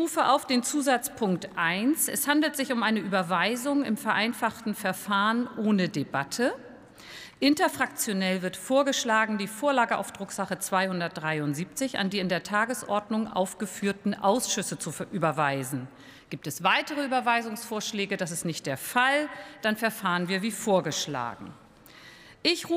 rufe auf den Zusatzpunkt 1. Es handelt sich um eine Überweisung im vereinfachten Verfahren ohne Debatte. Interfraktionell wird vorgeschlagen, die Vorlage auf Drucksache 273 an die in der Tagesordnung aufgeführten Ausschüsse zu überweisen. Gibt es weitere Überweisungsvorschläge? Das ist nicht der Fall. Dann verfahren wir wie vorgeschlagen. Ich rufe